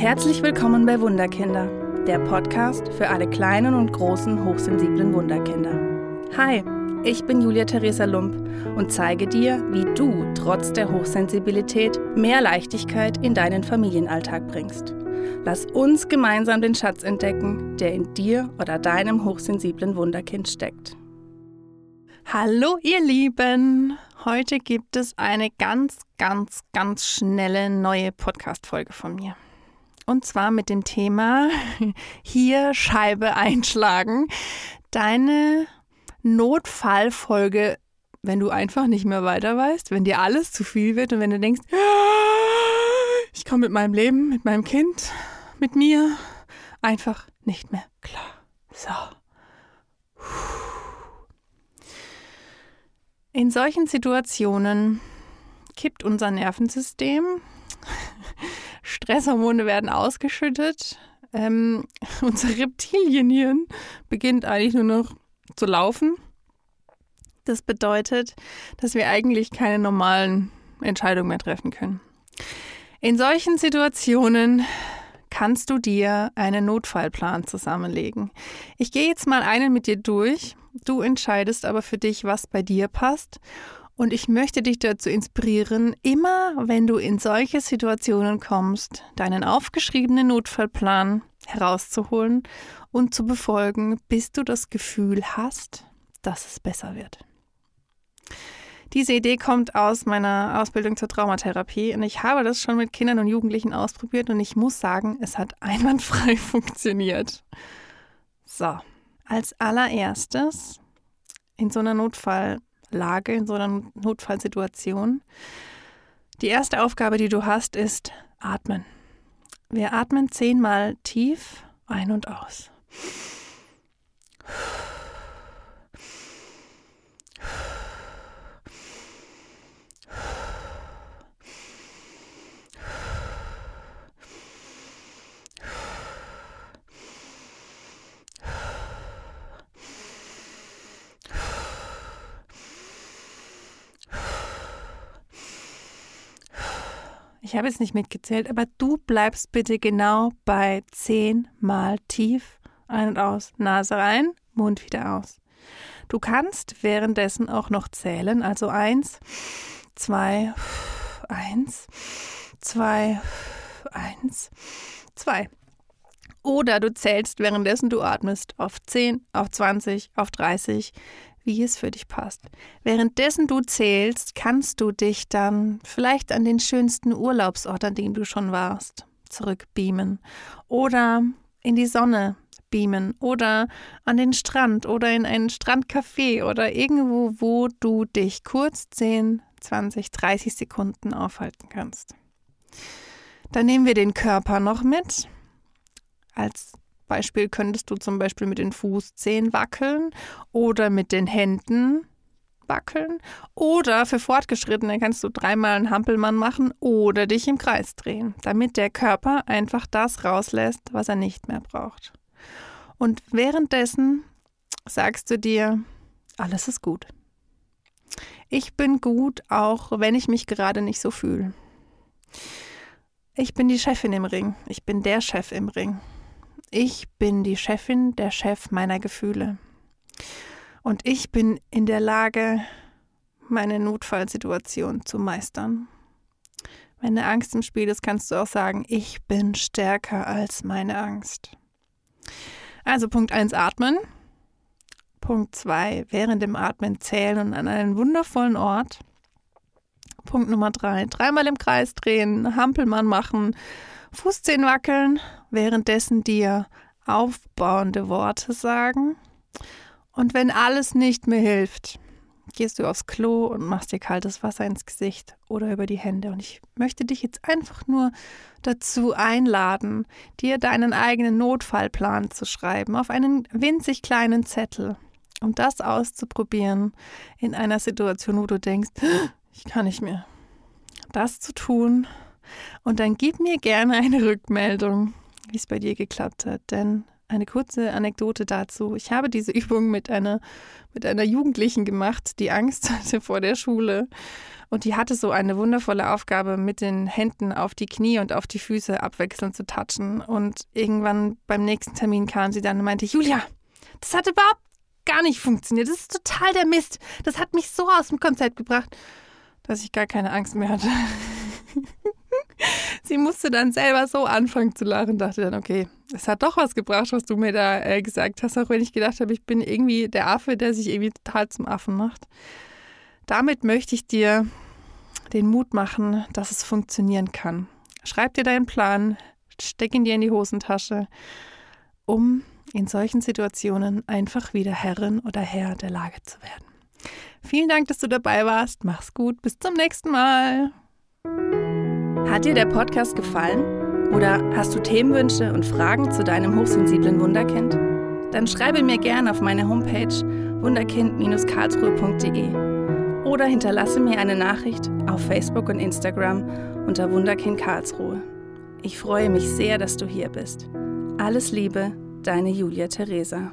Herzlich willkommen bei Wunderkinder, der Podcast für alle kleinen und großen hochsensiblen Wunderkinder. Hi, ich bin Julia Theresa Lump und zeige dir, wie du trotz der Hochsensibilität mehr Leichtigkeit in deinen Familienalltag bringst. Lass uns gemeinsam den Schatz entdecken, der in dir oder deinem hochsensiblen Wunderkind steckt. Hallo ihr Lieben! Heute gibt es eine ganz, ganz, ganz schnelle neue Podcast-Folge von mir. Und zwar mit dem Thema hier Scheibe einschlagen. Deine Notfallfolge, wenn du einfach nicht mehr weiter weißt, wenn dir alles zu viel wird und wenn du denkst, ich komme mit meinem Leben, mit meinem Kind, mit mir einfach nicht mehr klar. So. In solchen Situationen kippt unser Nervensystem, Stresshormone werden ausgeschüttet, ähm, unser Reptilienhirn beginnt eigentlich nur noch zu laufen. Das bedeutet, dass wir eigentlich keine normalen Entscheidungen mehr treffen können. In solchen Situationen kannst du dir einen Notfallplan zusammenlegen. Ich gehe jetzt mal einen mit dir durch. Du entscheidest aber für dich, was bei dir passt. Und ich möchte dich dazu inspirieren, immer wenn du in solche Situationen kommst, deinen aufgeschriebenen Notfallplan herauszuholen und zu befolgen, bis du das Gefühl hast, dass es besser wird. Diese Idee kommt aus meiner Ausbildung zur Traumatherapie und ich habe das schon mit Kindern und Jugendlichen ausprobiert und ich muss sagen, es hat einwandfrei funktioniert. So, als allererstes in so einer Notfalllage, in so einer Notfallsituation, die erste Aufgabe, die du hast, ist atmen. Wir atmen zehnmal tief ein und aus. Ich habe jetzt nicht mitgezählt, aber du bleibst bitte genau bei zehnmal tief ein und aus, Nase rein, Mund wieder aus. Du kannst währenddessen auch noch zählen, also eins, zwei, eins, zwei, eins, zwei. Oder du zählst währenddessen du atmest auf 10, auf 20, auf 30, wie es für dich passt. Währenddessen du zählst, kannst du dich dann vielleicht an den schönsten Urlaubsort, an dem du schon warst, zurückbeamen oder in die Sonne beamen oder an den Strand oder in ein Strandcafé oder irgendwo, wo du dich kurz 10, 20, 30 Sekunden aufhalten kannst. Dann nehmen wir den Körper noch mit als Beispiel könntest du zum Beispiel mit den Fußzehen wackeln oder mit den Händen wackeln. Oder für Fortgeschrittene kannst du dreimal einen Hampelmann machen oder dich im Kreis drehen, damit der Körper einfach das rauslässt, was er nicht mehr braucht. Und währenddessen sagst du dir, alles ist gut. Ich bin gut, auch wenn ich mich gerade nicht so fühle. Ich bin die Chefin im Ring. Ich bin der Chef im Ring. Ich bin die Chefin, der Chef meiner Gefühle. Und ich bin in der Lage, meine Notfallsituation zu meistern. Wenn eine Angst im Spiel ist, kannst du auch sagen, ich bin stärker als meine Angst. Also Punkt 1 atmen. Punkt 2 während dem Atmen zählen und an einen wundervollen Ort. Punkt Nummer 3 dreimal im Kreis drehen, Hampelmann machen, Fußzehen wackeln, währenddessen dir aufbauende Worte sagen. Und wenn alles nicht mehr hilft, gehst du aufs Klo und machst dir kaltes Wasser ins Gesicht oder über die Hände. Und ich möchte dich jetzt einfach nur dazu einladen, dir deinen eigenen Notfallplan zu schreiben auf einen winzig kleinen Zettel, um das auszuprobieren in einer Situation, wo du denkst, ich kann nicht mehr. Das zu tun und dann gib mir gerne eine Rückmeldung, wie es bei dir geklappt hat. Denn eine kurze Anekdote dazu. Ich habe diese Übung mit einer, mit einer Jugendlichen gemacht, die Angst hatte vor der Schule. Und die hatte so eine wundervolle Aufgabe, mit den Händen auf die Knie und auf die Füße abwechselnd zu touchen. Und irgendwann beim nächsten Termin kam sie dann und meinte, Julia, das hat überhaupt gar nicht funktioniert. Das ist total der Mist. Das hat mich so aus dem Konzept gebracht, dass ich gar keine Angst mehr hatte. Sie musste dann selber so anfangen zu lachen, dachte dann, okay, es hat doch was gebracht, was du mir da äh, gesagt hast, auch wenn ich gedacht habe, ich bin irgendwie der Affe, der sich irgendwie total zum Affen macht. Damit möchte ich dir den Mut machen, dass es funktionieren kann. Schreib dir deinen Plan, steck ihn dir in die Hosentasche, um in solchen Situationen einfach wieder Herrin oder Herr der Lage zu werden. Vielen Dank, dass du dabei warst. Mach's gut. Bis zum nächsten Mal. Hat dir der Podcast gefallen? Oder hast du Themenwünsche und Fragen zu deinem hochsensiblen Wunderkind? Dann schreibe mir gerne auf meine Homepage wunderkind-karlsruhe.de oder hinterlasse mir eine Nachricht auf Facebook und Instagram unter Wunderkind Karlsruhe. Ich freue mich sehr, dass du hier bist. Alles Liebe, deine Julia Theresa.